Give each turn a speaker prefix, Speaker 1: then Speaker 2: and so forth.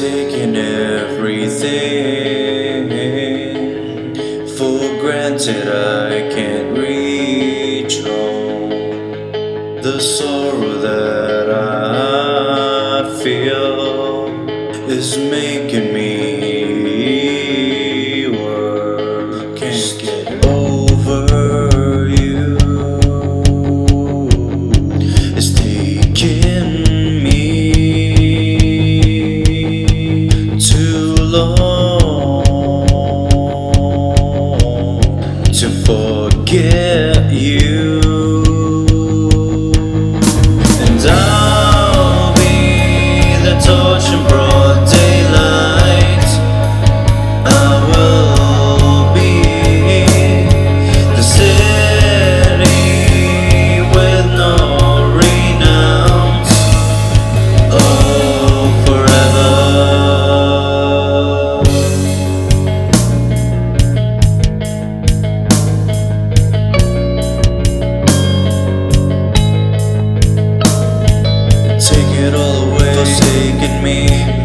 Speaker 1: taking everything for granted. I can't reach home. The sorrow that I feel is making forget you. making me.